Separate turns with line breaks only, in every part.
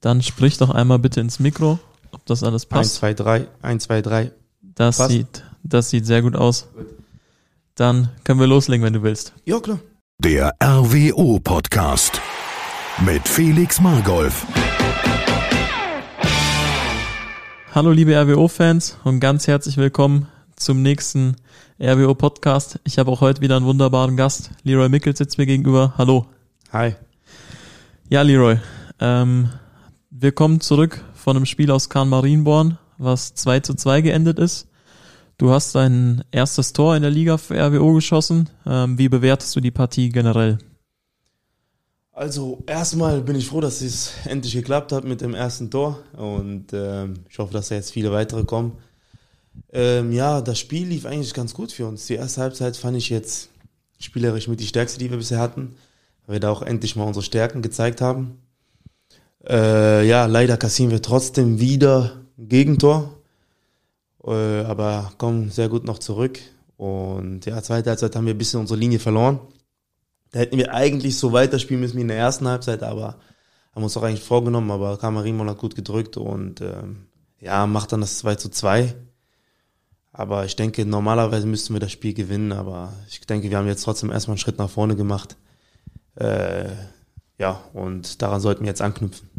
Dann sprich doch einmal bitte ins Mikro, ob das alles
1,
passt.
2, 3, 1, 2, 3.
Das
passt.
sieht, das sieht sehr gut aus. Dann können wir loslegen, wenn du willst.
Ja, klar.
Der RWO-Podcast mit Felix Margolf.
Hallo liebe RWO-Fans und ganz herzlich willkommen zum nächsten RWO-Podcast. Ich habe auch heute wieder einen wunderbaren Gast. Leroy Mickels sitzt mir gegenüber. Hallo.
Hi.
Ja, Leroy, ähm, wir kommen zurück von einem Spiel aus Kahn Marienborn, was 2 zu 2 geendet ist. Du hast dein erstes Tor in der Liga für RWO geschossen. Ähm, wie bewertest du die Partie generell?
Also erstmal bin ich froh, dass es endlich geklappt hat mit dem ersten Tor und ähm, ich hoffe, dass da jetzt viele weitere kommen. Ähm, ja, das Spiel lief eigentlich ganz gut für uns. Die erste Halbzeit fand ich jetzt spielerisch mit die stärkste, die wir bisher hatten, weil wir da auch endlich mal unsere Stärken gezeigt haben. Äh, ja, leider kassieren wir trotzdem wieder ein Gegentor, äh, aber kommen sehr gut noch zurück. Und ja, zweite Halbzeit haben wir ein bisschen unsere Linie verloren. Da hätten wir eigentlich so weiterspielen müssen wie in der ersten Halbzeit, aber haben uns auch eigentlich vorgenommen, aber Kamarimon hat gut gedrückt und ähm, ja, macht dann das 2 zu 2. Aber ich denke, normalerweise müssten wir das Spiel gewinnen, aber ich denke, wir haben jetzt trotzdem erstmal einen Schritt nach vorne gemacht. Äh, ja, und daran sollten wir jetzt anknüpfen.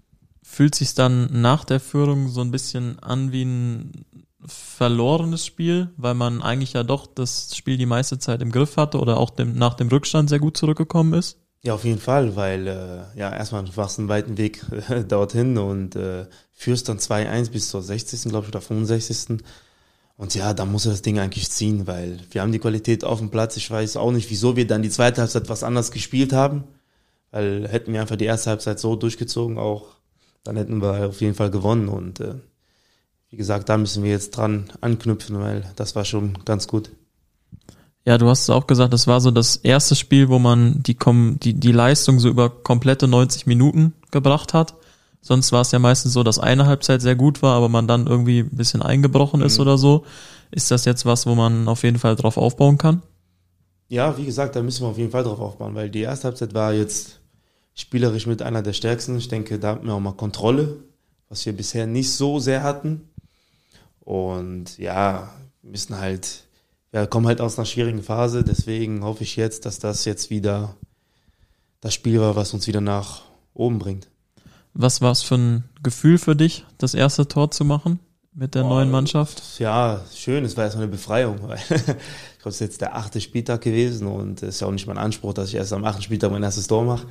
Fühlt sich dann nach der Führung so ein bisschen an wie ein verlorenes Spiel, weil man eigentlich ja doch das Spiel die meiste Zeit im Griff hatte oder auch dem, nach dem Rückstand sehr gut zurückgekommen ist?
Ja, auf jeden Fall, weil äh, ja erstmal war es einen weiten Weg äh, dorthin und äh, führst dann 2-1 bis zur 60. glaube ich oder 65. Und ja, da muss er das Ding eigentlich ziehen, weil wir haben die Qualität auf dem Platz. Ich weiß auch nicht, wieso wir dann die zweite Halbzeit was anders gespielt haben, weil hätten wir einfach die erste Halbzeit so durchgezogen auch, dann hätten wir auf jeden Fall gewonnen und äh, wie gesagt, da müssen wir jetzt dran anknüpfen, weil das war schon ganz gut.
Ja, du hast es auch gesagt, das war so das erste Spiel, wo man die, Kom die, die Leistung so über komplette 90 Minuten gebracht hat. Sonst war es ja meistens so, dass eine Halbzeit sehr gut war, aber man dann irgendwie ein bisschen eingebrochen ist
Mhm.
oder so. Ist das jetzt was, wo man auf jeden Fall drauf aufbauen kann?
Ja, wie gesagt, da müssen wir auf jeden Fall drauf aufbauen, weil die erste Halbzeit war jetzt spielerisch mit einer der stärksten. Ich denke, da hatten wir auch mal Kontrolle, was wir bisher nicht so sehr hatten. Und ja, wir müssen halt, ja, kommen halt aus einer schwierigen Phase, deswegen hoffe ich jetzt, dass das jetzt wieder das Spiel war, was uns wieder nach oben bringt.
Was war es für ein Gefühl für dich, das erste Tor zu machen mit der
Boah,
neuen Mannschaft?
Ja, schön, es war erstmal eine Befreiung, ich glaube, es ist jetzt der achte Spieltag gewesen und es ist ja auch nicht mein Anspruch, dass ich erst am achten Spieltag mein erstes Tor mache.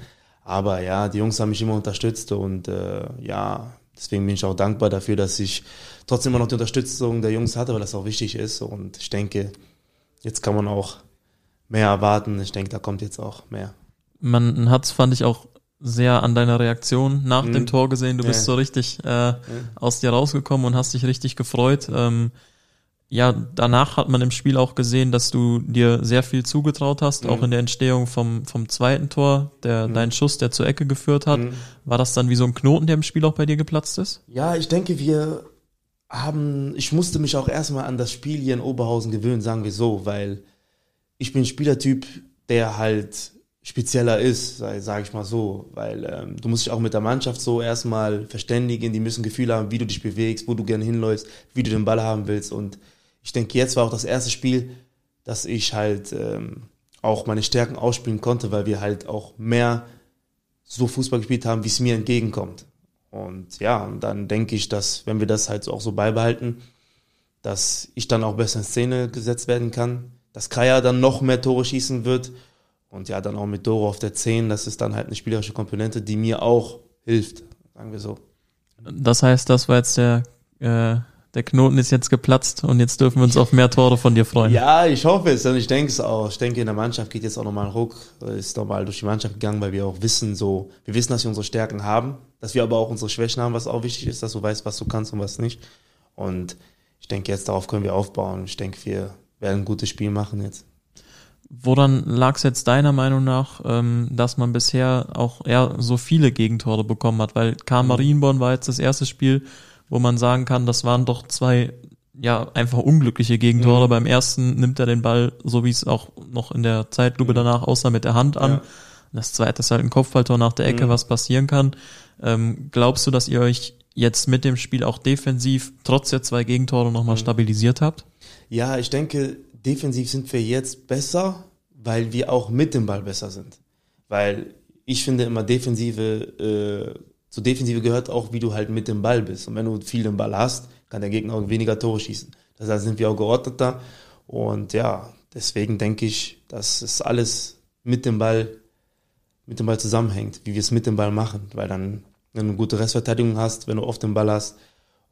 Aber ja, die Jungs haben mich immer unterstützt und äh, ja, deswegen bin ich auch dankbar dafür, dass ich trotzdem immer noch die Unterstützung der Jungs hatte, weil das auch wichtig ist. Und ich denke, jetzt kann man auch mehr erwarten. Ich denke, da kommt jetzt auch mehr.
Man hat fand ich, auch sehr an deiner Reaktion nach
Mhm.
dem Tor gesehen. Du bist
Ja.
so richtig äh, aus dir rausgekommen und hast dich richtig gefreut. Ähm, ja, danach hat man im Spiel auch gesehen, dass du dir sehr viel zugetraut hast,
Mhm.
auch in der Entstehung vom, vom zweiten Tor, der,
Mhm.
dein Schuss, der zur Ecke geführt hat.
Mhm.
War das dann wie so ein Knoten, der im Spiel auch bei dir geplatzt ist?
Ja, ich denke, wir haben, ich musste mich auch erstmal an das Spiel hier in Oberhausen gewöhnen, sagen wir so, weil ich bin ein Spielertyp, der halt spezieller ist, sage ich mal so, weil ähm, du musst dich auch mit der Mannschaft so erstmal verständigen, die müssen Gefühle haben, wie du dich bewegst, wo du gerne hinläufst, wie du den Ball haben willst und ich denke, jetzt war auch das erste Spiel, dass ich halt ähm, auch meine Stärken ausspielen konnte, weil wir halt auch mehr so Fußball gespielt haben, wie es mir entgegenkommt. Und ja, und dann denke ich, dass wenn wir das halt auch so beibehalten, dass ich dann auch besser in Szene gesetzt werden kann, dass Kaya dann noch mehr Tore schießen wird und ja, dann auch mit Doro auf der 10, das ist dann halt eine spielerische Komponente, die mir auch hilft, sagen wir so.
Das heißt, das war jetzt der, äh, der Knoten ist jetzt geplatzt und jetzt dürfen wir uns auf mehr Tore von dir freuen.
Ja, ich hoffe es und ich denke es auch. Ich denke, in der Mannschaft geht jetzt auch nochmal ein Ruck, ist nochmal durch die Mannschaft gegangen, weil wir auch wissen, so, wir wissen, dass wir unsere Stärken haben, dass wir aber auch unsere Schwächen haben, was auch wichtig ist, dass du weißt, was du kannst und was nicht. Und ich denke, jetzt darauf können wir aufbauen. Ich denke, wir werden ein gutes Spiel machen jetzt.
Woran lag es jetzt deiner Meinung nach, ähm, dass man bisher auch eher so viele Gegentore bekommen hat? Weil Karl Marienborn war jetzt das erste Spiel, wo man sagen kann, das waren doch zwei ja einfach unglückliche Gegentore.
Mhm.
Beim ersten nimmt er den Ball, so wie es auch noch in der Zeitlupe
Mhm.
danach aussah, mit der Hand an.
Ja.
Das zweite ist halt ein Kopfballtor nach der Ecke,
Mhm.
was passieren kann. Ähm, glaubst du, dass ihr euch jetzt mit dem Spiel auch defensiv trotz der zwei Gegentore nochmal
Mhm.
stabilisiert habt?
Ja, ich denke, defensiv sind wir jetzt besser, weil wir auch mit dem Ball besser sind. Weil ich finde immer Defensive, äh, zu Defensive gehört auch, wie du halt mit dem Ball bist. Und wenn du viel den Ball hast, kann der Gegner auch weniger Tore schießen. Heißt, sind wir auch geordneter. Und ja, deswegen denke ich, dass es alles mit dem Ball, mit dem Ball zusammenhängt, wie wir es mit dem Ball machen. Weil dann, wenn du eine gute Restverteidigung hast, wenn du oft den Ball hast,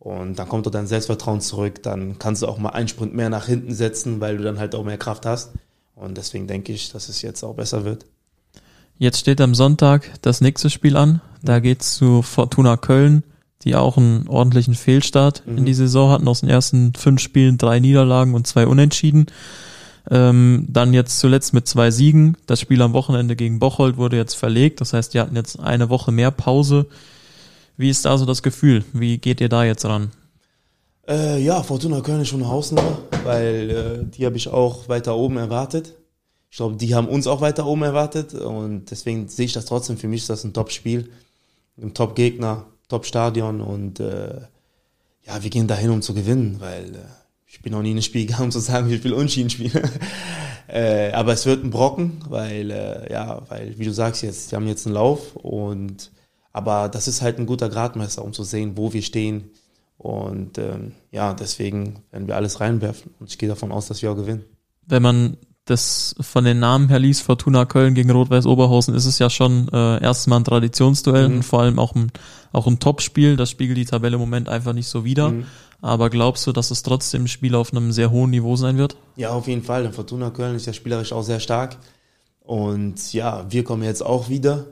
und dann kommt auch dein Selbstvertrauen zurück, dann kannst du auch mal einen Sprint mehr nach hinten setzen, weil du dann halt auch mehr Kraft hast. Und deswegen denke ich, dass es jetzt auch besser wird.
Jetzt steht am Sonntag das nächste Spiel an. Da geht's zu Fortuna Köln, die auch einen ordentlichen Fehlstart in
Mhm.
die Saison hatten. Aus den ersten fünf Spielen drei Niederlagen und zwei Unentschieden. Ähm, dann jetzt zuletzt mit zwei Siegen. Das Spiel am Wochenende gegen Bocholt wurde jetzt verlegt. Das heißt, die hatten jetzt eine Woche mehr Pause. Wie ist da so das Gefühl? Wie geht ihr da jetzt ran?
Äh, ja, Fortuna Köln ist schon eine Hausnummer, weil äh, die habe ich auch weiter oben erwartet. Ich glaube, die haben uns auch weiter oben erwartet und deswegen sehe ich das trotzdem. Für mich ist das ein Top-Spiel, ein Top-Gegner, Top-Stadion und äh, ja, wir gehen dahin, um zu gewinnen, weil äh, ich bin noch nie in ein Spiel gegangen, um zu sagen, ich will Unschieden spielen. äh, aber es wird ein Brocken, weil äh, ja, weil wie du sagst jetzt, die haben jetzt einen Lauf und aber das ist halt ein guter Gradmesser, um zu sehen, wo wir stehen. Und ähm, ja, deswegen werden wir alles reinwerfen. Und ich gehe davon aus, dass wir auch gewinnen.
Wenn man das von den Namen her liest, Fortuna Köln gegen Rot-Weiß Oberhausen, ist es ja schon äh, erstmal ein Traditionsduell
Mhm.
und vor allem auch ein, auch ein Topspiel. Das spiegelt die Tabelle im Moment einfach nicht so wider.
Mhm.
Aber glaubst du, dass es trotzdem ein Spiel auf einem sehr hohen Niveau sein wird?
Ja, auf jeden Fall. Denn Fortuna Köln ist ja spielerisch auch sehr stark. Und ja, wir kommen jetzt auch wieder.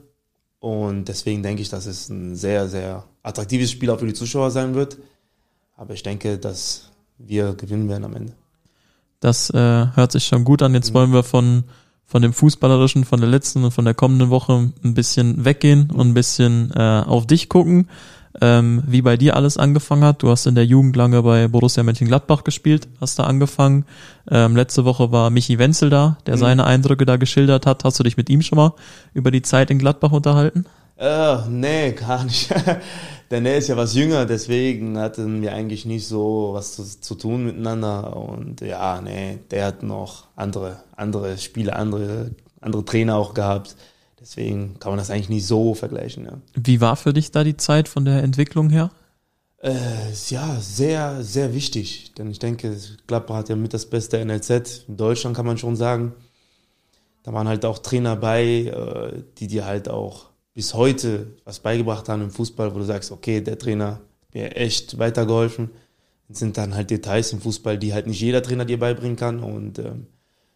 Und deswegen denke ich, dass es ein sehr, sehr attraktives Spiel auch für die Zuschauer sein wird. Aber ich denke, dass wir gewinnen werden am Ende.
Das äh, hört sich schon gut an. Jetzt
Mhm.
wollen wir von, von dem Fußballerischen, von der letzten und von der kommenden Woche ein bisschen weggehen und ein bisschen äh, auf dich gucken, ähm, wie bei dir alles angefangen hat. Du hast in der Jugend lange bei Borussia Mönchengladbach gespielt, hast da angefangen. Ähm, letzte Woche war Michi Wenzel da, der
Mhm.
seine Eindrücke da geschildert hat. Hast du dich mit ihm schon mal über die Zeit in Gladbach unterhalten?
Äh, nee, gar nicht. Denn er ist ja was jünger, deswegen hatten wir eigentlich nicht so was zu, zu tun miteinander. Und ja, nee, der hat noch andere, andere Spiele, andere, andere Trainer auch gehabt. Deswegen kann man das eigentlich nicht so vergleichen. Ja,
Wie war für dich da die Zeit von der Entwicklung her?
äh, ja sehr, sehr wichtig. Denn ich denke, Gladbach hat ja mit das beste NLZ in Deutschland, kann man schon sagen. Da waren halt auch Trainer bei, äh, die dir halt auch bis heute was beigebracht haben im Fußball, wo du sagst, okay, der Trainer hat mir echt weitergeholfen. Das sind dann halt Details im Fußball, die halt nicht jeder Trainer dir beibringen kann. Und ähm,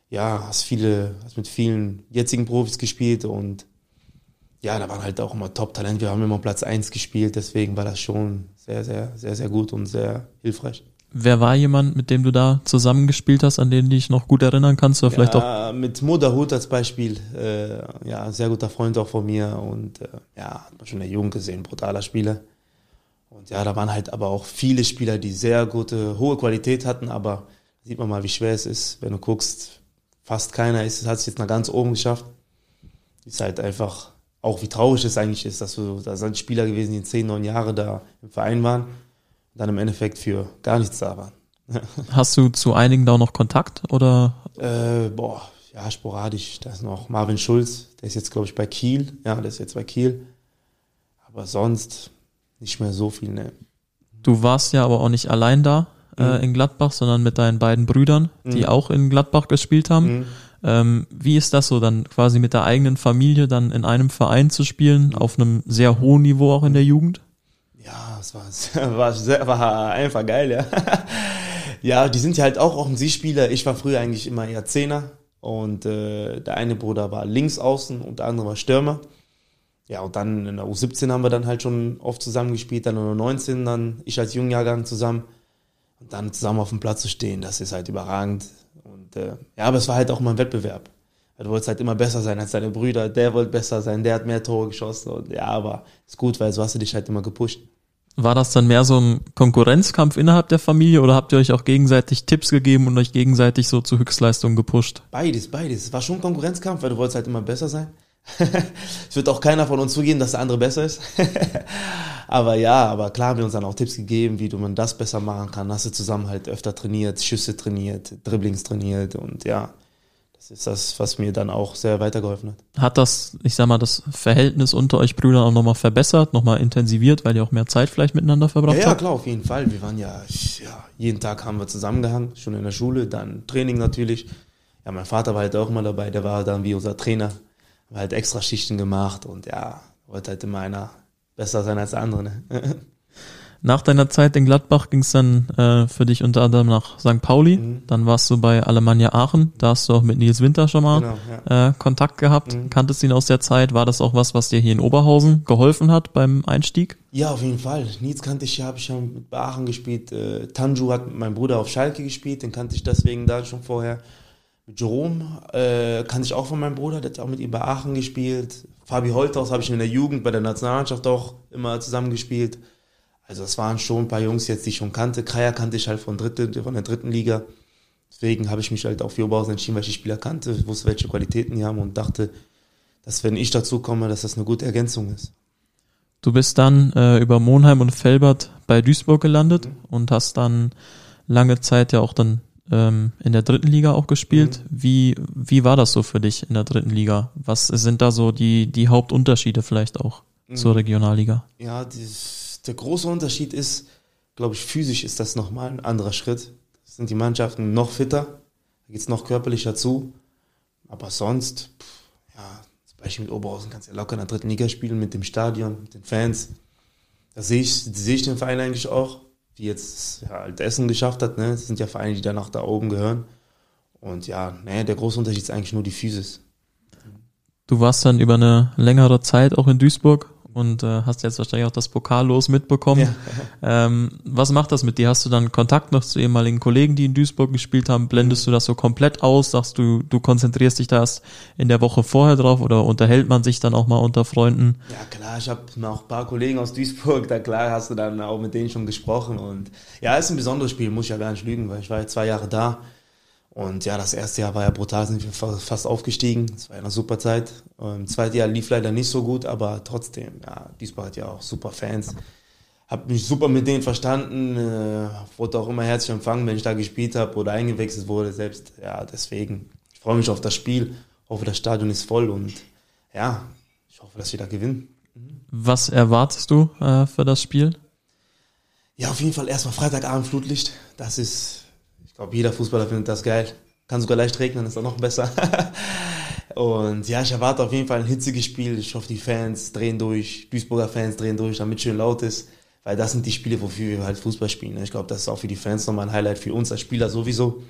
ja, hast viele, hast mit vielen jetzigen Profis gespielt und ja, da waren halt auch immer Top-Talent. Wir haben immer Platz 1 gespielt, deswegen war das schon sehr, sehr, sehr, sehr gut und sehr hilfreich.
Wer war jemand, mit dem du da zusammengespielt hast, an den dich noch gut erinnern kannst? Oder vielleicht auch
ja, mit Moderhut als Beispiel, äh, ja, sehr guter Freund auch von mir und äh, ja, hat man schon in der Jugend gesehen, brutaler Spieler. Und ja, da waren halt aber auch viele Spieler, die sehr gute, hohe Qualität hatten, aber sieht man mal, wie schwer es ist, wenn du guckst, fast keiner ist, hat es jetzt nach ganz oben geschafft. Ist halt einfach, auch wie traurig es eigentlich ist, dass du, da sind Spieler gewesen, die zehn, neun Jahre da im Verein waren dann im Endeffekt für gar nichts da waren.
Hast du zu einigen da auch noch Kontakt oder
Äh, boah, ja, sporadisch. Da ist noch Marvin Schulz, der ist jetzt, glaube ich, bei Kiel. Ja, der ist jetzt bei Kiel. Aber sonst nicht mehr so viel, ne.
du warst ja aber auch nicht allein da äh,
Mhm.
in Gladbach, sondern mit deinen beiden Brüdern, die
Mhm.
auch in Gladbach gespielt haben.
Mhm.
Ähm, wie ist das so, dann quasi mit der eigenen Familie dann in einem Verein zu spielen, auf einem sehr hohen Niveau auch in der Jugend?
Es war, war, sehr, war einfach geil, ja. ja, die sind ja halt auch Offensivspieler. Ich war früher eigentlich immer eher Zehner. Und äh, der eine Bruder war links außen und der andere war Stürmer. Ja, und dann in der U17 haben wir dann halt schon oft zusammengespielt, dann in der 19 dann ich als Jungjahrgang zusammen. Und dann zusammen auf dem Platz zu stehen, das ist halt überragend. Und äh, ja, aber es war halt auch immer ein Wettbewerb. Du wolltest halt immer besser sein als deine Brüder, der wollte besser sein, der hat mehr Tore geschossen. Und ja, aber ist gut, weil so hast du dich halt immer gepusht.
War das dann mehr so ein Konkurrenzkampf innerhalb der Familie oder habt ihr euch auch gegenseitig Tipps gegeben und euch gegenseitig so zu Höchstleistungen gepusht?
Beides, beides. Es war schon ein Konkurrenzkampf, weil du wolltest halt immer besser sein. es wird auch keiner von uns zugeben, dass der andere besser ist. aber ja, aber klar haben wir uns dann auch Tipps gegeben, wie man das besser machen kann. Hast du zusammen halt öfter trainiert, Schüsse trainiert, Dribblings trainiert und ja, das ist das, was mir dann auch sehr weitergeholfen hat.
Hat das, ich sag mal, das Verhältnis unter euch Brüdern auch nochmal verbessert, nochmal intensiviert, weil ihr auch mehr Zeit vielleicht miteinander verbracht
ja, ja,
habt?
klar, auf jeden Fall. Wir waren ja, ja, jeden Tag haben wir zusammengehangen, schon in der Schule, dann Training natürlich. Ja, mein Vater war halt auch immer dabei, der war dann wie unser Trainer, hat halt extra Schichten gemacht und ja, wollte halt immer einer besser sein als der andere. Ne?
Nach deiner Zeit in Gladbach ging es dann äh, für dich unter anderem nach St. Pauli.
Mhm.
Dann warst du bei Alemannia Aachen. Da hast du auch mit Nils Winter schon mal
Genau, ja.
äh, Kontakt gehabt.
Mhm.
Kanntest ihn aus der Zeit. War das auch was, was dir hier in Oberhausen geholfen hat beim Einstieg?
Ja, auf jeden Fall. Nils kannte ich ja, habe ich ja mit Aachen gespielt. Äh, Tanju hat mit meinem Bruder auf Schalke gespielt, den kannte ich deswegen da schon vorher. Mit Jerome äh, kannte ich auch von meinem Bruder, der hat auch mit ihm bei Aachen gespielt. Fabi Holthaus habe ich in der Jugend bei der Nationalmannschaft auch immer zusammen gespielt. Also es waren schon ein paar Jungs jetzt, die ich schon kannte. Kreier kannte ich halt von, dritte, von der dritten Liga. Deswegen habe ich mich halt auch für Oberhausen entschieden, weil ich die Spieler kannte, wusste, welche Qualitäten die haben und dachte, dass wenn ich dazu komme, dass das eine gute Ergänzung ist.
Du bist dann äh, über Monheim und Felbert bei Duisburg gelandet und hast dann lange Zeit ja auch dann ähm, in der dritten Liga auch gespielt. Wie, wie war das so für dich in der dritten Liga? Was sind da so die, die Hauptunterschiede vielleicht auch zur Regionalliga?
Ja, dieses, der große Unterschied ist, glaube ich, physisch ist das nochmal ein anderer Schritt. Das sind die Mannschaften noch fitter, da geht es noch körperlicher zu. Aber sonst, pff, ja, zum Beispiel mit Oberhausen kannst du ja locker in der dritten Liga spielen, mit dem Stadion, mit den Fans. Da sehe ich, sehe ich den Verein eigentlich auch, wie jetzt ja, halt Essen geschafft hat. Ne? Das sind ja Vereine, die danach da oben gehören. Und ja, ne, der große Unterschied ist eigentlich nur die Physis.
Du warst dann über eine längere Zeit auch in Duisburg und äh, hast jetzt wahrscheinlich auch das Pokallos mitbekommen. Ähm, was macht das mit dir? Hast du dann Kontakt noch zu ehemaligen Kollegen, die in Duisburg gespielt haben? Blendest du das so komplett aus? Sagst du, du konzentrierst dich da erst in der Woche vorher drauf oder unterhält man sich dann auch mal unter Freunden?
Ja klar, ich habe noch ein paar Kollegen aus Duisburg, da klar hast du dann auch mit denen schon gesprochen und ja, ist ein besonderes Spiel, muss ich ja gar nicht lügen, weil ich war ja zwei Jahre da und ja, das erste Jahr war ja brutal, sind wir fa- fast aufgestiegen, das war ja eine super Zeit. Im zweiten Jahr lief leider nicht so gut, aber trotzdem, ja, Duisburg hat ja auch super Fans. Hab mich super mit denen verstanden, äh, wurde auch immer herzlich empfangen, wenn ich da gespielt habe oder eingewechselt wurde, selbst, ja, deswegen, ich freue mich auf das Spiel, hoffe, das Stadion ist voll und ja, ich hoffe, dass wir da gewinnen.
Was erwartest du äh, für das Spiel?
Ja, auf jeden Fall erstmal Freitagabend Flutlicht. Das ist, glaube, jeder Fußballer findet das geil. Kann sogar leicht regnen, ist auch noch besser. Und ja, ich erwarte auf jeden Fall ein hitziges Spiel. Ich hoffe, die Fans drehen durch, Duisburger Fans drehen durch, damit schön laut ist. Weil das sind die Spiele, wofür wir halt Fußball spielen. Ich glaube, das ist auch für die Fans nochmal ein Highlight, für uns als Spieler sowieso.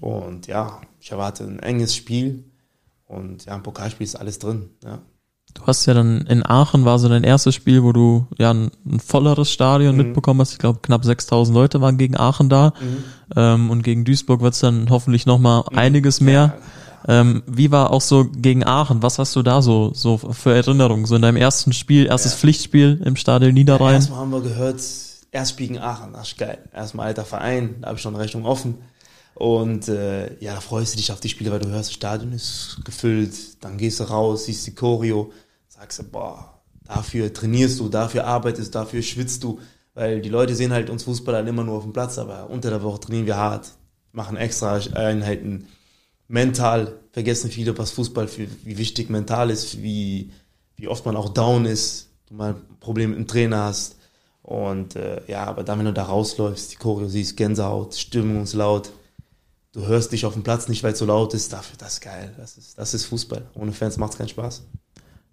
Und ja, ich erwarte ein enges Spiel. Und ja, im Pokalspiel ist alles drin. Ja.
Du hast ja dann in Aachen war so dein erstes Spiel, wo du ja ein, ein volleres Stadion
Mhm.
mitbekommen hast. Ich glaube, knapp 6000 Leute waren gegen Aachen da. Ähm, und gegen Duisburg wird es dann hoffentlich nochmal einiges mehr. Ähm, wie war auch so gegen Aachen? Was hast du da so, so für Erinnerungen? So in deinem ersten Spiel, erstes
Ja.
Pflichtspiel im Stadion Niederrhein?
Erstmal haben wir gehört, erst gegen Aachen, das ist geil. Erstmal alter Verein, da habe ich schon eine Rechnung offen. Und äh, ja, da freust du dich auf die Spiele, weil du hörst, das Stadion ist gefüllt, dann gehst du raus, siehst die Choreo, sagst du, boah, dafür trainierst du, dafür arbeitest, dafür schwitzt du. Weil die Leute sehen halt uns Fußballer immer nur auf dem Platz, aber unter der Woche trainieren wir hart, machen extra Einheiten. Mental vergessen viele, was Fußball für, wie wichtig mental ist, wie, wie oft man auch down ist, du mal Probleme mit dem Trainer hast. Und äh, ja, aber dann, wenn du da rausläufst, die Choreo siehst, Gänsehaut, Stimmung ist laut, du hörst dich auf dem Platz nicht, weil es so laut ist, dafür, das ist geil. Das ist, das ist Fußball. Ohne Fans macht es keinen Spaß.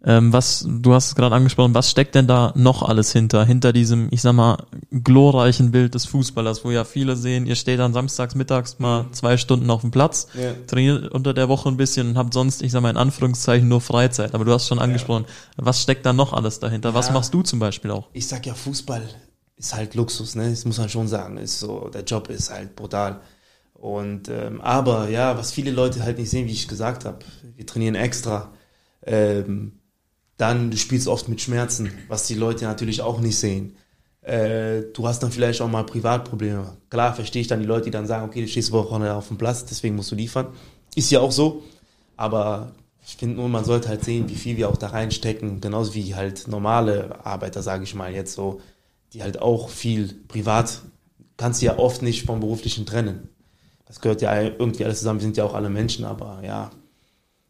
Ähm, was, du hast es gerade angesprochen, was steckt denn da noch alles hinter? Hinter diesem, ich sag mal, glorreichen Bild des Fußballers, wo ja viele sehen, ihr steht dann samstags mittags mal zwei Stunden auf dem Platz,
Ja.
trainiert unter der Woche ein bisschen und habt sonst, ich sag mal in Anführungszeichen, nur Freizeit. Aber du hast schon angesprochen, was steckt da noch alles dahinter? Was
Ja.
machst du zum Beispiel auch?
ich sag ja, Fußball ist halt Luxus, ne? Das muss man schon sagen. Ist so, der Job ist halt brutal. Und ähm, aber ja, was viele Leute halt nicht sehen, wie ich gesagt habe, wir trainieren extra. Ähm, dann du spielst oft mit Schmerzen, was die Leute natürlich auch nicht sehen. Äh, du hast dann vielleicht auch mal Privatprobleme. Klar, verstehe ich dann die Leute, die dann sagen, okay, du stehst Wochenende auf dem Platz, deswegen musst du liefern. Ist ja auch so. Aber ich finde nur, man sollte halt sehen, wie viel wir auch da reinstecken, genauso wie halt normale Arbeiter, sage ich mal jetzt so, die halt auch viel privat, kannst du ja oft nicht vom beruflichen trennen. Das gehört ja irgendwie alles zusammen, wir sind ja auch alle Menschen, aber ja,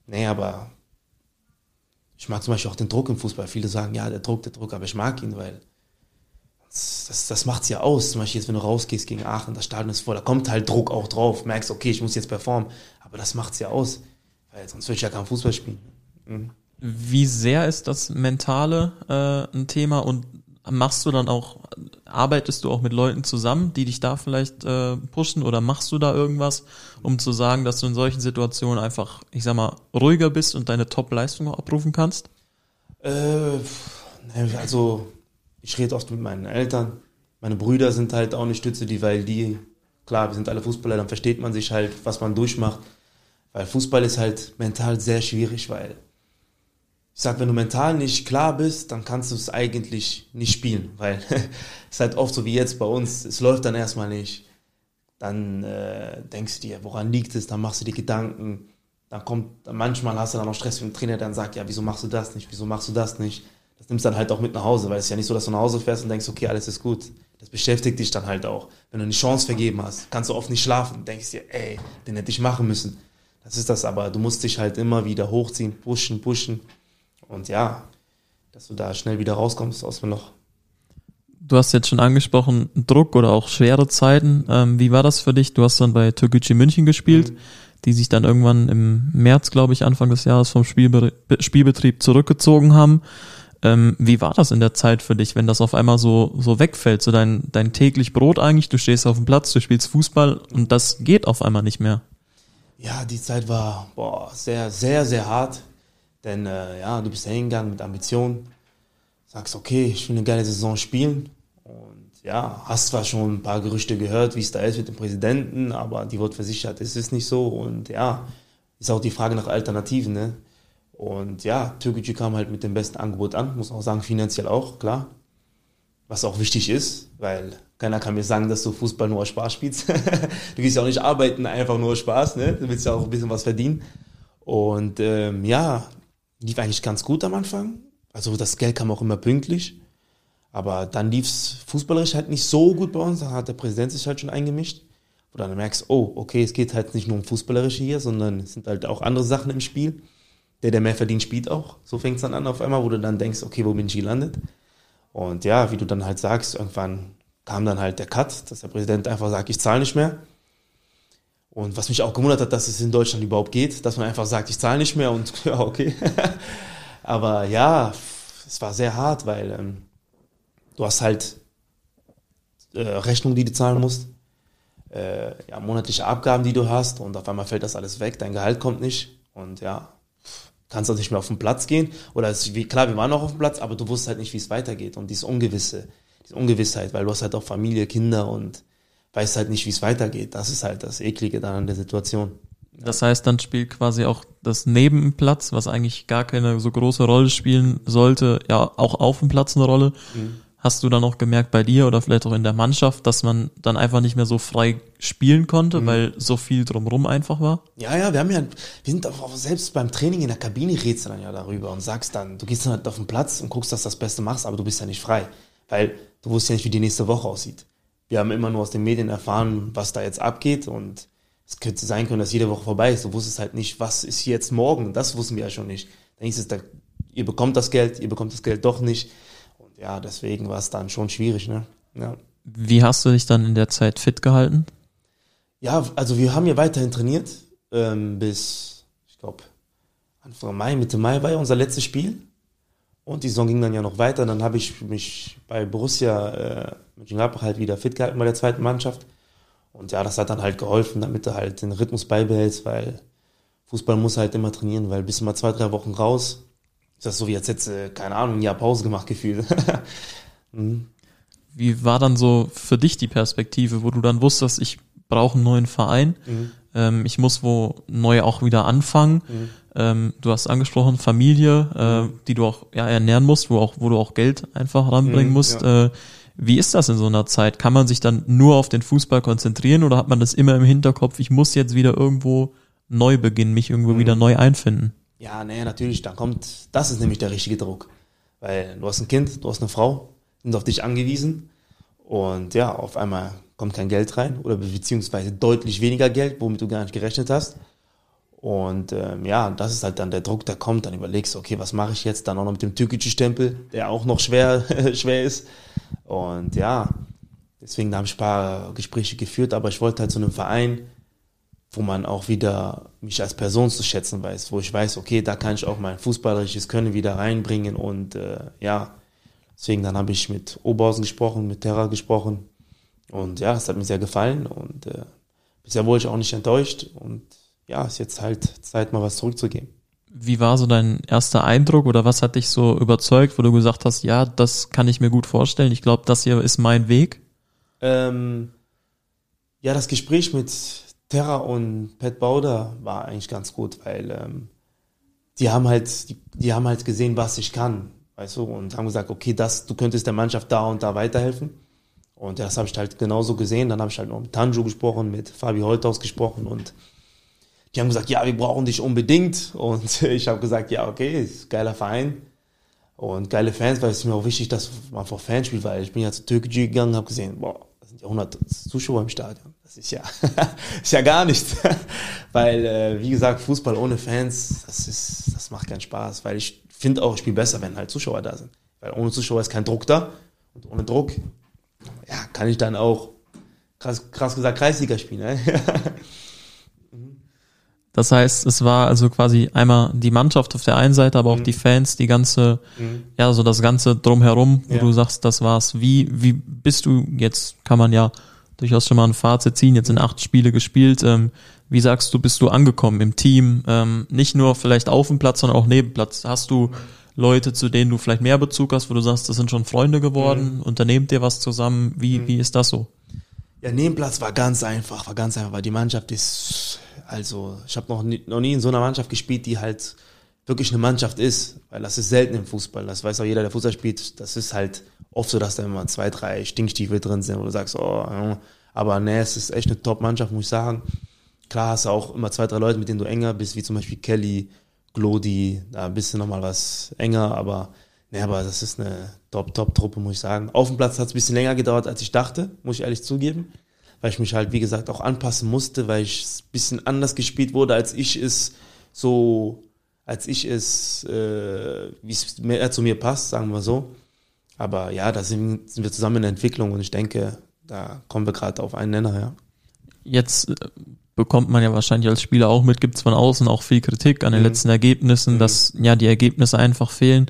nee, aber ich mag zum Beispiel auch den Druck im Fußball. Viele sagen, ja, der Druck, der Druck, aber ich mag ihn, weil das, das, das macht es ja aus. Zum Beispiel jetzt, wenn du rausgehst gegen Aachen, das Stadion ist voll, da kommt halt Druck auch drauf. Merkst, okay, ich muss jetzt performen. Aber das macht es ja aus. Weil sonst würde ich ja kein Fußball spielen. Mhm.
Wie sehr ist das Mentale äh, ein Thema und machst du dann auch, arbeitest du auch mit Leuten zusammen, die dich da vielleicht äh, pushen oder machst du da irgendwas, um zu sagen, dass du in solchen Situationen einfach, ich sag mal, ruhiger bist und deine Top-Leistung abrufen kannst?
Äh, also ich rede oft mit meinen Eltern. Meine Brüder sind halt auch eine Stütze, die, weil die, klar, wir sind alle Fußballer, dann versteht man sich halt, was man durchmacht. Weil Fußball ist halt mental sehr schwierig, weil ich sag, wenn du mental nicht klar bist, dann kannst du es eigentlich nicht spielen, weil es ist halt oft so wie jetzt bei uns, es läuft dann erstmal nicht. Dann äh, denkst du dir, woran liegt es, dann machst du dir Gedanken, dann kommt, manchmal hast du dann auch Stress mit dem Trainer, der dann sagt, ja, wieso machst du das nicht, wieso machst du das nicht. Das nimmst du dann halt auch mit nach Hause, weil es ist ja nicht so, dass du nach Hause fährst und denkst, okay, alles ist gut. Das beschäftigt dich dann halt auch. Wenn du eine Chance vergeben hast, kannst du oft nicht schlafen, denkst dir, ey, den hätte ich machen müssen. Das ist das, aber du musst dich halt immer wieder hochziehen, pushen, pushen. Und ja, dass du da schnell wieder rauskommst aus dem Loch.
Du hast jetzt schon angesprochen, Druck oder auch schwere Zeiten. Ähm, wie war das für dich? Du hast dann bei Türkgücü München gespielt, mhm. die sich dann irgendwann im März, glaube ich, Anfang des Jahres vom Spielbe Spielbetrieb zurückgezogen haben. Ähm, wie war das in der Zeit für dich, wenn das auf einmal so, so wegfällt? So dein, dein täglich Brot eigentlich, du stehst auf dem Platz, du spielst Fußball und das geht auf einmal nicht mehr.
Ja, die Zeit war boah, sehr, sehr, sehr hart. Denn äh, ja, du bist da hingegangen mit Ambitionen, sagst, okay, ich will eine geile Saison spielen. Und ja, hast zwar schon ein paar Gerüchte gehört, wie es da ist mit dem Präsidenten, aber die wird versichert, es ist nicht so. Und ja, ist auch die Frage nach Alternativen. Ne? Und ja, Türkgücü kam halt mit dem besten Angebot an, muss auch sagen, finanziell auch, klar. Was auch wichtig ist, weil keiner kann mir sagen, dass du Fußball nur aus Spaß spielst. du gehst ja auch nicht arbeiten, einfach nur aus Spaß, ne? Du willst ja auch ein bisschen was verdienen. Und ähm, ja, lief eigentlich ganz gut am Anfang. Also das Geld kam auch immer pünktlich. Aber dann lief es fußballerisch halt nicht so gut bei uns. Da hat der Präsident sich halt schon eingemischt. Wo dann merkst, oh, okay, es geht halt nicht nur um Fußballerische hier, sondern es sind halt auch andere Sachen im Spiel. Der, der mehr verdient, spielt auch. So fängt es dann an auf einmal, wo du dann denkst, okay, wo bin ich gelandet? Und ja, wie du dann halt sagst, irgendwann kam dann halt der Cut, dass der Präsident einfach sagt, ich zahle nicht mehr. Und was mich auch gewundert hat, dass es in Deutschland überhaupt geht, dass man einfach sagt, ich zahle nicht mehr und ja, okay. Aber ja, es war sehr hart, weil ähm, du hast halt äh, Rechnungen, die du zahlen musst, äh, ja, monatliche Abgaben, die du hast und auf einmal fällt das alles weg, dein Gehalt kommt nicht und ja, kannst du nicht mehr auf den Platz gehen. Oder es, wie, klar, wir waren noch auf dem Platz, aber du wusstest halt nicht, wie es weitergeht und dieses Ungewisse, diese Ungewissheit, weil du hast halt auch Familie, Kinder und weiß halt nicht, wie es weitergeht. Das ist halt das Eklige dann an der Situation.
Das heißt, dann spielt quasi auch das Nebenplatz, was eigentlich gar keine so große Rolle spielen sollte, ja auch auf dem Platz eine Rolle. Mhm. Hast du dann auch gemerkt bei dir oder vielleicht auch in der Mannschaft, dass man dann einfach nicht mehr so frei spielen konnte, mhm. weil so viel drumrum einfach war?
Ja, ja, wir haben ja, wir sind auch selbst beim Training in der Kabine redest du dann ja darüber und sagst dann, du gehst dann halt auf den Platz und guckst, dass du das Beste machst, aber du bist ja nicht frei, weil du wusstest ja nicht, wie die nächste Woche aussieht wir haben immer nur aus den Medien erfahren, was da jetzt abgeht und es könnte sein können, dass jede Woche vorbei ist. Du wusstest halt nicht, was ist jetzt morgen. Das wussten wir ja schon nicht. Dann hieß es, da, ihr bekommt das Geld, ihr bekommt das Geld doch nicht. Und ja, deswegen war es dann schon schwierig. Ne? Ja.
Wie hast du dich dann in der Zeit fit gehalten?
Ja, also wir haben ja weiterhin trainiert ähm, bis, ich glaube, Anfang Mai, Mitte Mai war ja unser letztes Spiel. Und die Saison ging dann ja noch weiter. Dann habe ich mich bei Borussia äh, Mönchengladbach halt wieder fit gehalten bei der zweiten Mannschaft. Und ja, das hat dann halt geholfen, damit du halt den Rhythmus beibehältst, weil Fußball muss halt immer trainieren, weil bist du mal zwei, drei Wochen raus, ist das so wie als hättest du, keine Ahnung, ein Jahr Pause gemacht gefühlt.
mhm. Wie war dann so für dich die Perspektive, wo du dann wusstest, ich brauche einen neuen Verein, mhm. ähm, ich muss wo neu auch wieder anfangen. Mhm. Ähm, du hast angesprochen Familie, äh, mhm. die du auch ja, ernähren musst, wo auch wo du auch Geld einfach ranbringen mhm, musst. Ja. Äh, wie ist das in so einer Zeit? Kann man sich dann nur auf den Fußball konzentrieren oder hat man das immer im Hinterkopf, ich muss jetzt wieder irgendwo neu beginnen, mich irgendwo mhm. wieder neu einfinden?
Ja, nee, natürlich, dann kommt, das ist nämlich der richtige Druck. Weil du hast ein Kind, du hast eine Frau, sind auf dich angewiesen und ja, auf einmal kommt kein Geld rein oder beziehungsweise deutlich weniger Geld, womit du gar nicht gerechnet hast. Und ähm, ja, das ist halt dann der Druck, der kommt. Dann überlegst du, okay, was mache ich jetzt? Dann auch noch mit dem türkischen Stempel, der auch noch schwer, schwer ist. Und ja, deswegen habe ich ein paar Gespräche geführt, aber ich wollte halt zu einem Verein, wo man auch wieder mich als Person zu schätzen weiß, wo ich weiß, okay, da kann ich auch mein fußballerisches Können wieder reinbringen und äh, ja, deswegen dann habe ich mit Oberhausen gesprochen, mit Terra gesprochen und ja, es hat mir sehr gefallen und äh, bisher wurde ich auch nicht enttäuscht und ja, ist jetzt halt Zeit, mal was zurückzugeben.
Wie war so dein erster Eindruck oder was hat dich so überzeugt, wo du gesagt hast, ja, das kann ich mir gut vorstellen, ich glaube, das hier ist mein Weg?
Ähm, ja, das Gespräch mit Terra und Pat Bauder war eigentlich ganz gut, weil ähm, die haben halt, die, die haben halt gesehen, was ich kann, weißt du, und haben gesagt, okay, das, du könntest der Mannschaft da und da weiterhelfen. Und das habe ich halt genauso gesehen. Dann habe ich halt noch mit Tanju gesprochen, mit Fabi Holthaus gesprochen und die haben gesagt, ja, wir brauchen dich unbedingt. Und ich habe gesagt, ja, okay, ist geiler Verein und geile Fans, weil es ist mir auch wichtig, dass man vor Fans spielt, weil ich bin ja zu Türkei gegangen, habe gesehen, boah, da sind ja 100 Zuschauer im Stadion. Das ist ja, ist ja gar nichts. weil, äh, wie gesagt, Fußball ohne Fans, das ist, das macht keinen Spaß, weil ich finde auch, ich spiele besser, wenn halt Zuschauer da sind. Weil ohne Zuschauer ist kein Druck da. Und ohne Druck, ja, kann ich dann auch, krass, krass gesagt, Kreisliga spielen. Ne?
Das heißt, es war also quasi einmal die Mannschaft auf der einen Seite, aber auch mhm. die Fans, die ganze, mhm. ja, so das ganze drumherum, wo ja. du sagst, das war's. Wie, wie bist du, jetzt kann man ja durchaus schon mal ein Fazit ziehen, jetzt in acht Spiele gespielt, ähm, wie sagst du, bist du angekommen im Team? Ähm, nicht nur vielleicht auf dem Platz, sondern auch neben Platz. Hast du Leute, zu denen du vielleicht mehr Bezug hast, wo du sagst, das sind schon Freunde geworden, mhm. unternehmt ihr was zusammen? Wie, mhm. wie ist das so?
Ja, Nebenplatz war ganz einfach, war ganz einfach, weil die Mannschaft ist also ich habe noch nie, noch nie in so einer Mannschaft gespielt, die halt wirklich eine Mannschaft ist, weil das ist selten im Fußball. Das weiß auch jeder, der Fußball spielt. Das ist halt oft so, dass da immer zwei, drei Stinkstiefel drin sind, wo du sagst, oh, aber nee, es ist echt eine Top-Mannschaft, muss ich sagen. Klar hast du auch immer zwei, drei Leute, mit denen du enger bist, wie zum Beispiel Kelly, Glody, da bist du nochmal was enger, aber nee, aber das ist eine Top-Top-Truppe, muss ich sagen. Auf dem Platz hat es ein bisschen länger gedauert, als ich dachte, muss ich ehrlich zugeben weil ich mich halt, wie gesagt, auch anpassen musste, weil ich ein bisschen anders gespielt wurde, als ich es so, als ich es, äh, wie es mehr zu mir passt, sagen wir so. Aber ja, da sind, sind wir zusammen in der Entwicklung und ich denke, da kommen wir gerade auf einen Nenner, ja.
Jetzt äh, bekommt man ja wahrscheinlich als Spieler auch mit, gibt es von außen auch viel Kritik an den mhm. letzten Ergebnissen, mhm. dass ja die Ergebnisse einfach fehlen.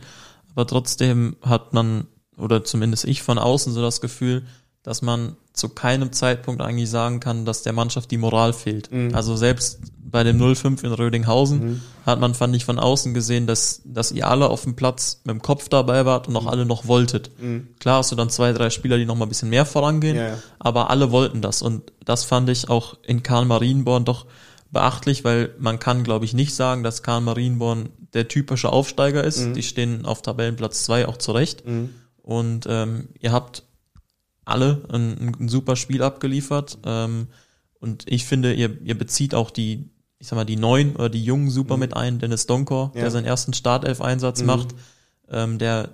Aber trotzdem hat man, oder zumindest ich von außen so das Gefühl, dass man zu keinem Zeitpunkt eigentlich sagen kann, dass der Mannschaft die Moral fehlt. Mhm. Also selbst bei dem 0-5 in Rödinghausen mhm. hat man, fand ich, von außen gesehen, dass, dass ihr alle auf dem Platz mit dem Kopf dabei wart und auch mhm. alle noch wolltet. Mhm. Klar hast du dann zwei, drei Spieler, die noch mal ein bisschen mehr vorangehen, ja, ja. aber alle wollten das. Und das fand ich auch in Karl Marienborn doch beachtlich, weil man kann, glaube ich, nicht sagen, dass Karl Marienborn der typische Aufsteiger ist. Mhm. Die stehen auf Tabellenplatz zwei auch zurecht. Mhm. Und ähm, ihr habt alle ein, ein super Spiel abgeliefert. Ähm, und ich finde, ihr, ihr bezieht auch die, ich sag mal, die neuen oder die jungen super mhm. mit ein. Dennis Donkor, ja. der seinen ersten Startelf-Einsatz mhm. macht, ähm, der,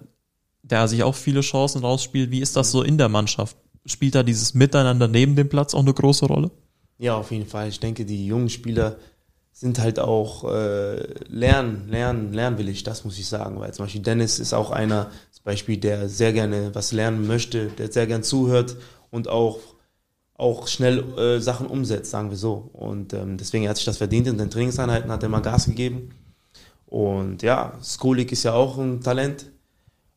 der sich auch viele Chancen rausspielt. Wie ist das so in der Mannschaft? Spielt da dieses Miteinander neben dem Platz auch eine große Rolle?
Ja, auf jeden Fall. Ich denke, die jungen Spieler sind halt auch äh, lernen, lernen, lernwillig, das muss ich sagen. Weil zum Beispiel Dennis ist auch einer, zum Beispiel, der sehr gerne was lernen möchte, der sehr gerne zuhört und auch, auch schnell äh, Sachen umsetzt, sagen wir so. Und ähm, deswegen hat sich das verdient. In den Trainingseinheiten hat er mal Gas gegeben. Und ja, Skolik ist ja auch ein Talent.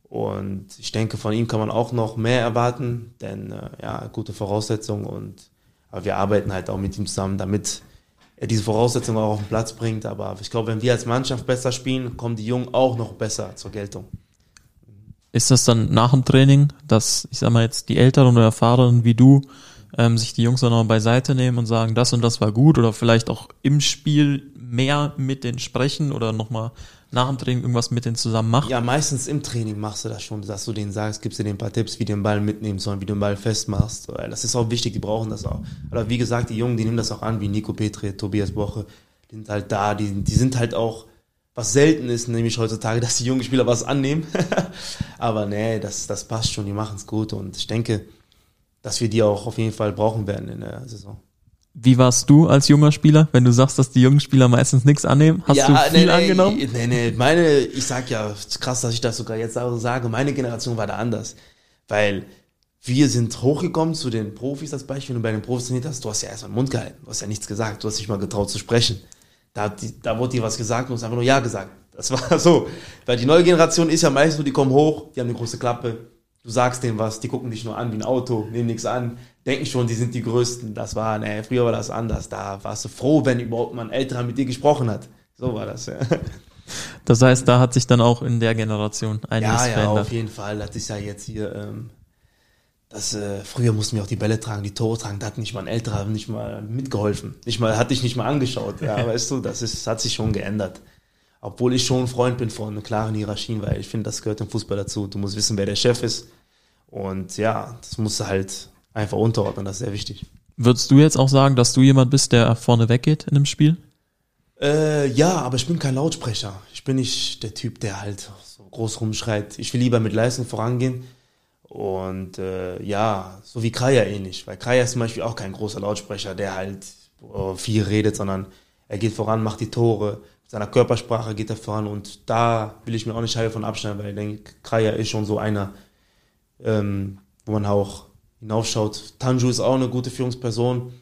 Und ich denke, von ihm kann man auch noch mehr erwarten, denn äh, ja, gute Voraussetzungen und aber wir arbeiten halt auch mit ihm zusammen, damit diese Voraussetzungen auch auf den Platz bringt. Aber ich glaube, wenn wir als Mannschaft besser spielen, kommen die Jungen auch noch besser zur Geltung.
Ist das dann nach dem Training, dass, ich sag mal jetzt, die Älteren oder Erfahrenen wie du ähm, sich die Jungs dann noch beiseite nehmen und sagen, das und das war gut oder vielleicht auch im Spiel mehr mit denen sprechen oder nochmal nach dem Training irgendwas mit denen zusammen machen?
Ja, meistens im Training machst du das schon, dass du denen sagst, gibst denen ein paar Tipps, wie du den Ball mitnehmen sollen, wie du den Ball festmachst. Das ist auch wichtig, die brauchen das auch. Oder wie gesagt, die Jungen, die nehmen das auch an, wie Nico Petri, Tobias Boche, die sind halt da, die, die sind halt auch was selten ist, nämlich heutzutage, dass die jungen Spieler was annehmen. Aber nee, das, das passt schon, die machen es gut und ich denke, dass wir die auch auf jeden Fall brauchen werden in der Saison.
Wie warst du als junger Spieler, wenn du sagst, dass die jungen Spieler meistens nichts annehmen? Hast
ja,
du viel
nee,
angenommen?
Nee, nee, meine, ich sag ja, krass, dass ich das sogar jetzt auch sage, meine Generation war da anders. Weil wir sind hochgekommen zu den Profis, das Beispiel, wenn du bei den Profis trainiert hast, du hast ja erstmal den Mund gehalten, du hast ja nichts gesagt, du hast nicht mal getraut zu sprechen. Da, die, da wurde dir was gesagt und du hast einfach nur Ja gesagt. Das war so. Weil die neue Generation ist ja meistens so, die kommen hoch, die haben eine große Klappe, du sagst denen was, die gucken dich nur an wie ein Auto, nehmen nichts an, denken schon, die sind die Größten. Das war, ne, früher war das anders. Da warst du froh, wenn überhaupt mal ein Älterer mit dir gesprochen hat. So war das, ja.
Das heißt, da hat sich dann auch in der Generation einiges
Ja, ja,
verändert.
auf jeden Fall. Das ist ja jetzt hier, ähm, das, äh, früher mussten wir auch die Bälle tragen, die Tore tragen, da hat nicht mal ein Älterer nicht mal mitgeholfen. Nicht mal, hat dich nicht mal angeschaut. Ja, weißt du, das ist, hat sich schon geändert. Obwohl ich schon ein Freund bin von klaren Hierarchien, weil ich finde, das gehört im Fußball dazu. Du musst wissen, wer der Chef ist. Und ja, das musst du halt einfach unterordnen, das ist sehr wichtig.
Würdest du jetzt auch sagen, dass du jemand bist, der vorne weggeht in einem Spiel?
Äh, ja, aber ich bin kein Lautsprecher. Ich bin nicht der Typ, der halt so groß rumschreit. Ich will lieber mit Leistung vorangehen. Und äh, ja, so wie Kaya ähnlich. Weil Kaya ist zum Beispiel auch kein großer Lautsprecher, der halt äh, viel redet, sondern er geht voran, macht die Tore. Seiner Körpersprache geht er voran. Und da will ich mir auch nicht Scheibe von abschneiden, weil ich denke, Kaya ist schon so einer, ähm, wo man auch hinaufschaut. Tanju ist auch eine gute Führungsperson.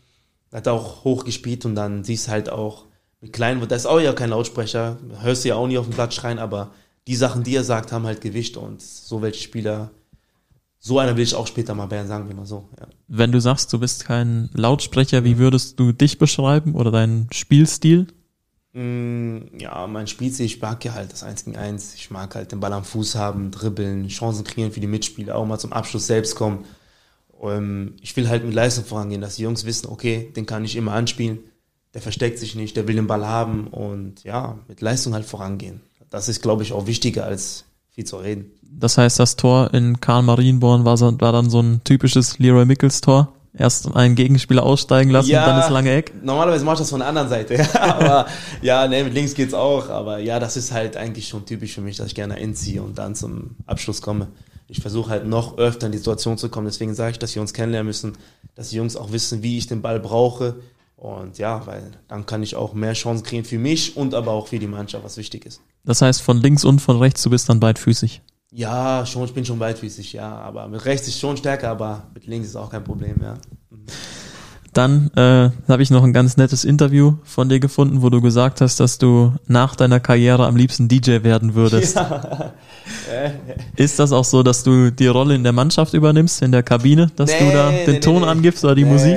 Hat auch hoch gespielt und dann siehst halt auch mit Klein, da ist auch ja kein Lautsprecher, hörst du ja auch nie auf dem Platz schreien, aber die Sachen, die er sagt, haben halt Gewicht und so welche Spieler, so einer will ich auch später mal Bayern sagen, wie mal so. Ja.
Wenn du sagst, du bist kein Lautsprecher, wie würdest du dich beschreiben oder deinen Spielstil?
Mm, Ja, mein Spielstil, ich mag ja halt das 1 gegen 1. Ich mag halt den Ball am Fuß haben, dribbeln, Chancen kreieren für die Mitspieler, auch mal zum Abschluss selbst kommen. Ähm, Ich will halt mit Leistung vorangehen, dass die Jungs wissen, okay, den kann ich immer anspielen, der versteckt sich nicht, der will den Ball haben und ja, mit Leistung halt vorangehen. Das ist, glaube ich, auch wichtiger als viel zu reden.
Das heißt, das Tor in Karl Marienborn war, so, war dann so ein typisches Leroy Mickels Tor. Erst einen Gegenspieler aussteigen lassen
Ja.
und dann das lange Eck.
Normalerweise mache ich das von der anderen Seite, ja, aber ja, ne, mit links geht's auch, aber ja, das ist halt eigentlich schon typisch für mich, dass ich gerne inziehe und dann zum Abschluss komme. Ich versuche halt noch öfter in die Situation zu kommen, deswegen sage ich, dass wir uns kennenlernen müssen, dass die Jungs auch wissen, wie ich den Ball brauche und ja, weil dann kann ich auch mehr Chancen kriegen für mich und aber auch für die Mannschaft, was wichtig ist.
Das heißt, von links und von rechts, du bist dann beidfüßig.
Ja, schon, ich bin schon beidfüßig, ja, aber mit rechts ist schon stärker, aber mit links ist auch kein Problem, ja.
Dann äh, habe ich noch ein ganz nettes Interview von dir gefunden, wo du gesagt hast, dass du nach deiner Karriere am liebsten DJ werden würdest.
Ja.
Ist das auch so, dass du die Rolle in der Mannschaft übernimmst, in der Kabine, dass du
Nee,
da
nee,
den
nee,
Ton
nee.
angibst oder die Musik?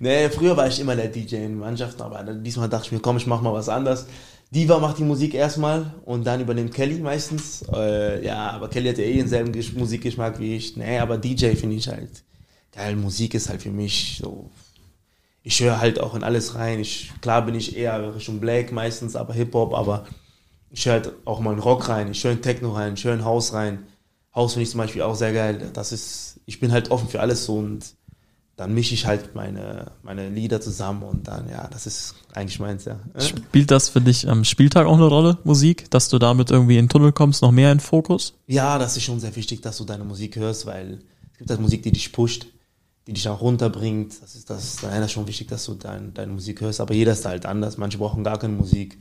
Nee, früher war ich immer der DJ in Mannschaften, aber diesmal dachte ich mir, komm, ich mach mal was anderes. Diva macht die Musik erstmal und dann übernimmt Kelly meistens. Äh, ja, aber Kelly hat ja eh denselben Gesch- Musikgeschmack wie ich. Nee, aber DJ finde ich halt geil. Musik ist halt für mich so. Ich höre halt auch in alles rein. Ich, klar bin ich eher Richtung Black meistens, aber Hip-Hop, aber ich höre halt auch mal in Rock rein, ich höre in Techno rein, ich höre in House rein. House finde ich zum Beispiel auch sehr geil. Das ist, ich bin halt offen für alles so und dann mische ich halt meine, meine Lieder zusammen und dann, ja, das ist eigentlich meins, ja.
Spielt das für dich am Spieltag auch eine Rolle, Musik, dass du damit irgendwie in den Tunnel kommst, noch mehr in Fokus?
Ja, das ist schon sehr wichtig, dass du deine Musik hörst, weil es gibt halt Musik, die dich pusht, die dich auch runterbringt. Das ist das, ist schon wichtig, dass du dein, deine Musik hörst. Aber jeder ist halt anders. Manche brauchen gar keine Musik.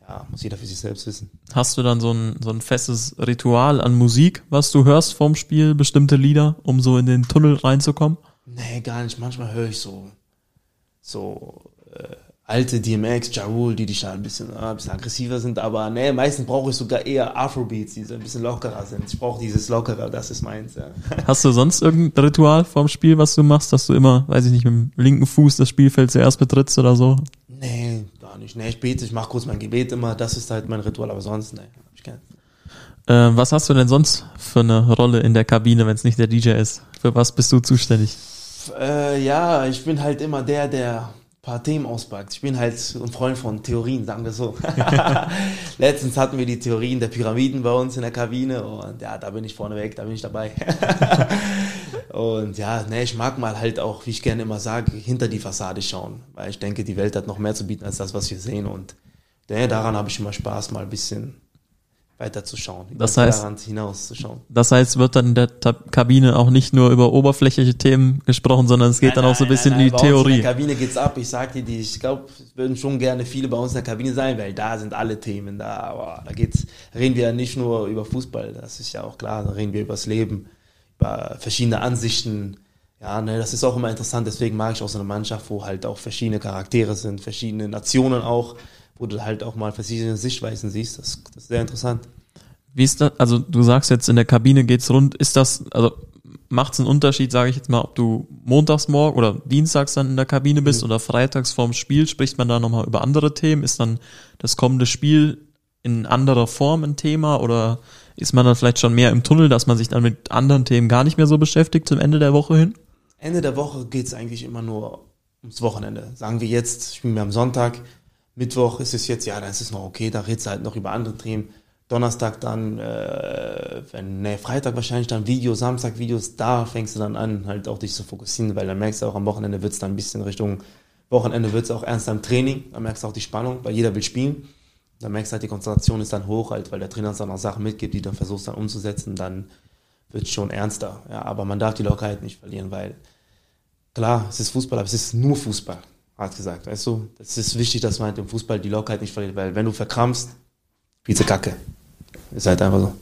Ja, muss jeder für sich selbst wissen.
Hast du dann so ein, so ein festes Ritual an Musik, was du hörst vorm Spiel, bestimmte Lieder, um so in den Tunnel reinzukommen?
Nee, gar nicht. Manchmal höre ich so, so äh, alte DMX, Ja Rule, die dich da ein bisschen, äh, ein bisschen aggressiver sind. Aber nee, meistens brauche ich sogar eher Afrobeats, die so ein bisschen lockerer sind. Ich brauche dieses Lockere, das ist meins, ja.
Hast du sonst irgendein Ritual vorm Spiel, was du machst, dass du immer, weiß ich nicht, mit dem linken Fuß das Spielfeld zuerst betrittst oder so?
Nee, gar nicht. Nee, ich bete, ich mache kurz mein Gebet immer. Das ist halt mein Ritual, aber sonst, nee, hab ich keinen.
Äh, was hast du denn sonst für eine Rolle in der Kabine, wenn es nicht der DJ ist? Für was bist du zuständig?
Äh, ja, ich bin halt immer der, der ein paar Themen auspackt. Ich bin halt ein Freund von Theorien, sagen wir so. Letztens hatten wir die Theorien der Pyramiden bei uns in der Kabine und ja, da bin ich vorneweg, da bin ich dabei. und ja, ne, ich mag mal halt auch, wie ich gerne immer sage, hinter die Fassade schauen, weil ich denke, die Welt hat noch mehr zu bieten als das, was wir sehen und ja, daran habe ich immer Spaß, mal ein bisschen weiter zu schauen, über
Das heißt-
Tellerrand hinaus zu schauen.
Das heißt, wird dann in der Ta Kabine auch nicht nur über oberflächliche Themen gesprochen, sondern es geht dann auch so ein bisschen in die
Uns in
Theorie.
der Kabine geht's ab. Ich sag dir, die, ich glaube, es würden schon gerne viele bei uns in der Kabine sein, weil da sind alle Themen da. Aber da geht's, reden wir ja nicht nur über Fußball, das ist ja auch klar. Da reden wir über das Leben, über verschiedene Ansichten. Ja, ne, das ist auch immer interessant. Deswegen mag ich auch so eine Mannschaft, wo halt auch verschiedene Charaktere sind, verschiedene Nationen auch, wo du halt auch mal verschiedene Sichtweisen siehst. Das, das ist sehr interessant.
Wie ist das? Also du sagst jetzt in der Kabine geht's rund. Ist das also macht's einen Unterschied, sage ich jetzt mal, ob du montags morgen oder dienstags dann in der Kabine bist oder freitags vorm Spiel? Spricht man da nochmal über andere Themen? Ist dann das kommende Spiel in anderer Form ein Thema oder ist man dann vielleicht schon mehr im Tunnel, dass man sich dann mit anderen Themen gar nicht mehr so beschäftigt zum Ende der Woche hin?
Ende der Woche geht's eigentlich immer nur ums Wochenende. Sagen wir jetzt, spielen wir am Sonntag, Mittwoch ist es jetzt, ja, dann ist es noch okay, da redest du halt noch über andere Themen. Donnerstag dann, äh, wenn, ne, Freitag wahrscheinlich dann Videos, Samstag Videos, da fängst du dann an, halt auch dich zu fokussieren, weil dann merkst du auch am Wochenende wird's dann ein bisschen Richtung, Wochenende wird's auch ernst am Training, dann merkst du auch die Spannung, weil jeder will spielen. Dann merkst du halt, die Konzentration ist dann hoch, halt, weil der Trainer uns dann auch Sachen mitgibt, die du dann versuchst dann umzusetzen, dann wird's schon ernster. Ja, aber man darf die Lockerheit nicht verlieren, weil klar, es ist Fußball, aber es ist nur Fußball, hat gesagt. Weißt du, es ist wichtig, dass man halt im Fußball die Lockerheit nicht verliert, weil wenn du verkrampfst, du Kacke. Ist halt einfach so.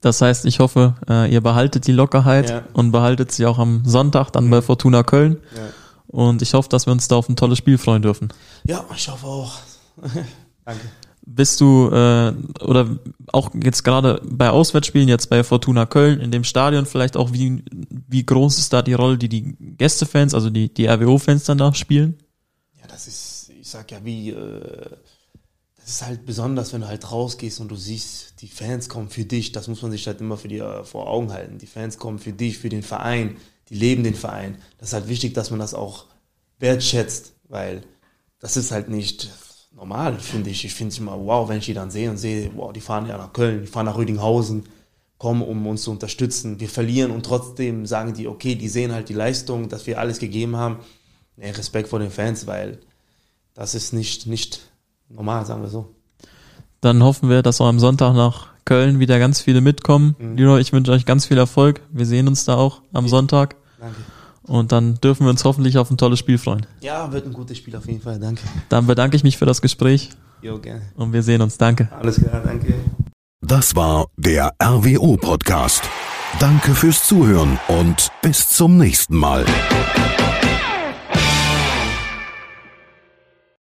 Das heißt, ich hoffe, äh, ihr behaltet die Lockerheit
Ja.
und behaltet sie auch am Sonntag dann bei Fortuna Köln.
Ja.
Und ich hoffe, dass wir uns da auf ein tolles Spiel freuen dürfen.
Ja, ich hoffe auch. Danke.
Bist du äh, oder auch jetzt gerade bei Auswärtsspielen jetzt bei Fortuna Köln in dem Stadion vielleicht auch wie wie groß ist da die Rolle, die die Gästefans, also die die RWO-Fans dann da spielen?
Das ist, ich sag ja, wie, äh, das ist halt besonders, wenn du halt rausgehst und du siehst, die Fans kommen für dich. Das muss man sich halt immer für die, äh, vor Augen halten. Die Fans kommen für dich, für den Verein. Die leben den Verein. Das ist halt wichtig, dass man das auch wertschätzt, weil das ist halt nicht normal, finde ich. Ich finde es immer wow, wenn ich die dann sehe und sehe, wow, die fahren ja nach Köln, die fahren nach Rüdinghausen, kommen, um uns zu unterstützen. Wir verlieren und trotzdem sagen die, okay, die sehen halt die Leistung, dass wir alles gegeben haben. Nee, Respekt vor den Fans, weil das ist nicht, nicht normal, sagen wir so.
Dann hoffen wir, dass auch am Sonntag nach Köln wieder ganz viele mitkommen.
Mhm.
Leroy, ich wünsche euch ganz viel Erfolg. Wir sehen uns da auch am Sonntag
Danke.
und dann dürfen wir uns hoffentlich auf ein tolles Spiel freuen.
Ja, wird ein gutes Spiel auf jeden Fall. Danke.
Dann bedanke ich mich für das Gespräch
Jo, gerne.
und wir sehen uns. Danke.
Alles klar, danke.
Das war der RWO Podcast. Danke fürs Zuhören und bis zum nächsten Mal.